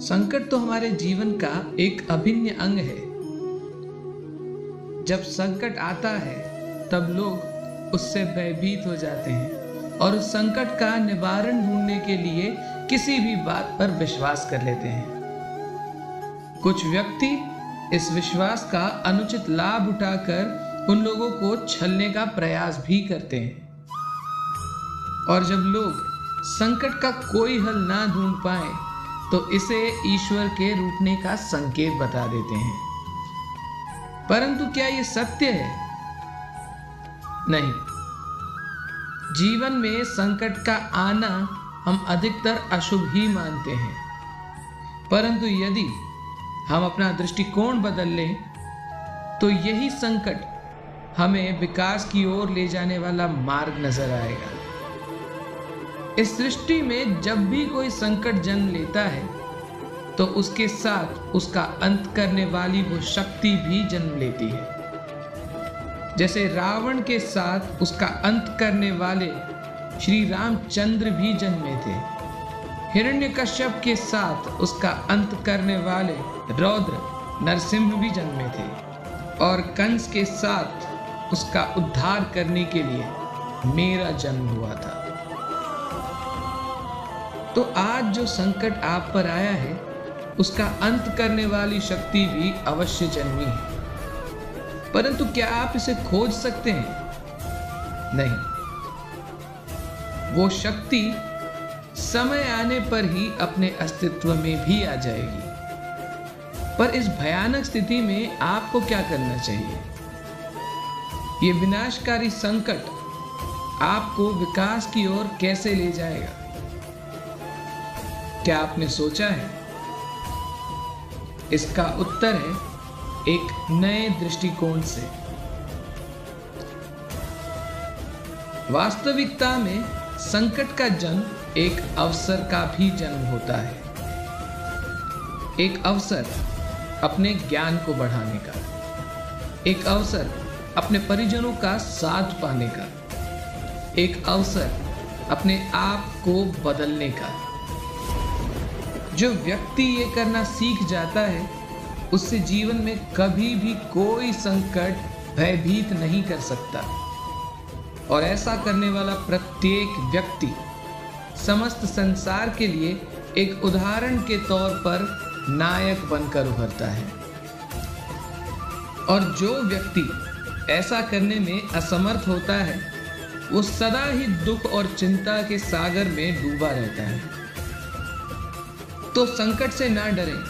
संकट तो हमारे जीवन का एक अभिन्न अंग है। जब संकट आता है, तब लोग उससे भयभीत हो जाते हैं और उस संकट का निवारण ढूँढने के लिए किसी भी बात पर विश्वास कर लेते हैं। कुछ व्यक्ति इस विश्वास का अनुचित लाभ उठाकर उन लोगों को छलने का प्रयास भी करते हैं। और जब लोग संकट का कोई हल ना ढूंढ पाए तो इसे ईश्वर के रूठने का संकेत बता देते हैं। परंतु क्या यह सत्य है? नहीं। जीवन में संकट का आना हम अधिकतर अशुभ ही मानते हैं। परंतु यदि हम अपना दृष्टिकोण बदल लें तो यही संकट हमें विकास की ओर ले जाने वाला मार्ग नज़र आएगा। इस सृष्टि में जब भी कोई संकट जन्म लेता है तो उसके साथ उसका अंत करने वाली वो शक्ति भी जन्म लेती है। जैसे रावण के साथ उसका अंत करने वाले श्री रामचंद्र भी जन्मे थे। हिरण्यकश्यप के साथ उसका अंत करने वाले रौद्र नरसिंह भी जन्मे थे और कंस के साथ उसका उद्धार करने के लिए मेरा जन्म हुआ था। तो आज जो संकट आप पर आया है, उसका अंत करने वाली शक्ति भी अवश्य जन्मी है। परंतु क्या आप इसे खोज सकते हैं? नहीं। वो शक्ति समय आने पर ही अपने अस्तित्व में भी आ जाएगी। पर इस भयानक स्थिति में आपको क्या करना चाहिए? ये विनाशकारी संकट आपको विकास की ओर कैसे ले जाएगा? क्या आपने सोचा है? इसका उत्तर है एक नए दृष्टिकोण से। वास्तविकता में संकट का जन्म एक अवसर का भी जन्म होता है। एक अवसर अपने ज्ञान को बढ़ाने का। एक अवसर अपने परिजनों का साथ पाने का। एक अवसर अपने आप को बदलने का। जो व्यक्ति ये करना सीख जाता है, उससे जीवन में कभी भी कोई संकट भयभीत नहीं कर सकता। और ऐसा करने वाला प्रत्येक व्यक्ति समस्त संसार के लिए एक उदाहरण के तौर पर नायक बनकर उभरता है। और जो व्यक्ति ऐसा करने में असमर्थ होता है, वो सदा ही दुख और चिंता के सागर में डूबा रहता है। तो संकट से ना डरें।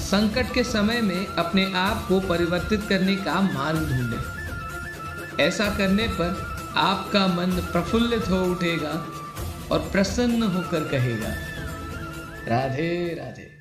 संकट के समय में अपने आप को परिवर्तित करने का मार्ग ढूंढें। ऐसा करने पर आपका मन प्रफुल्लित हो उठेगा और प्रसन्न होकर कहेगा, राधे राधे।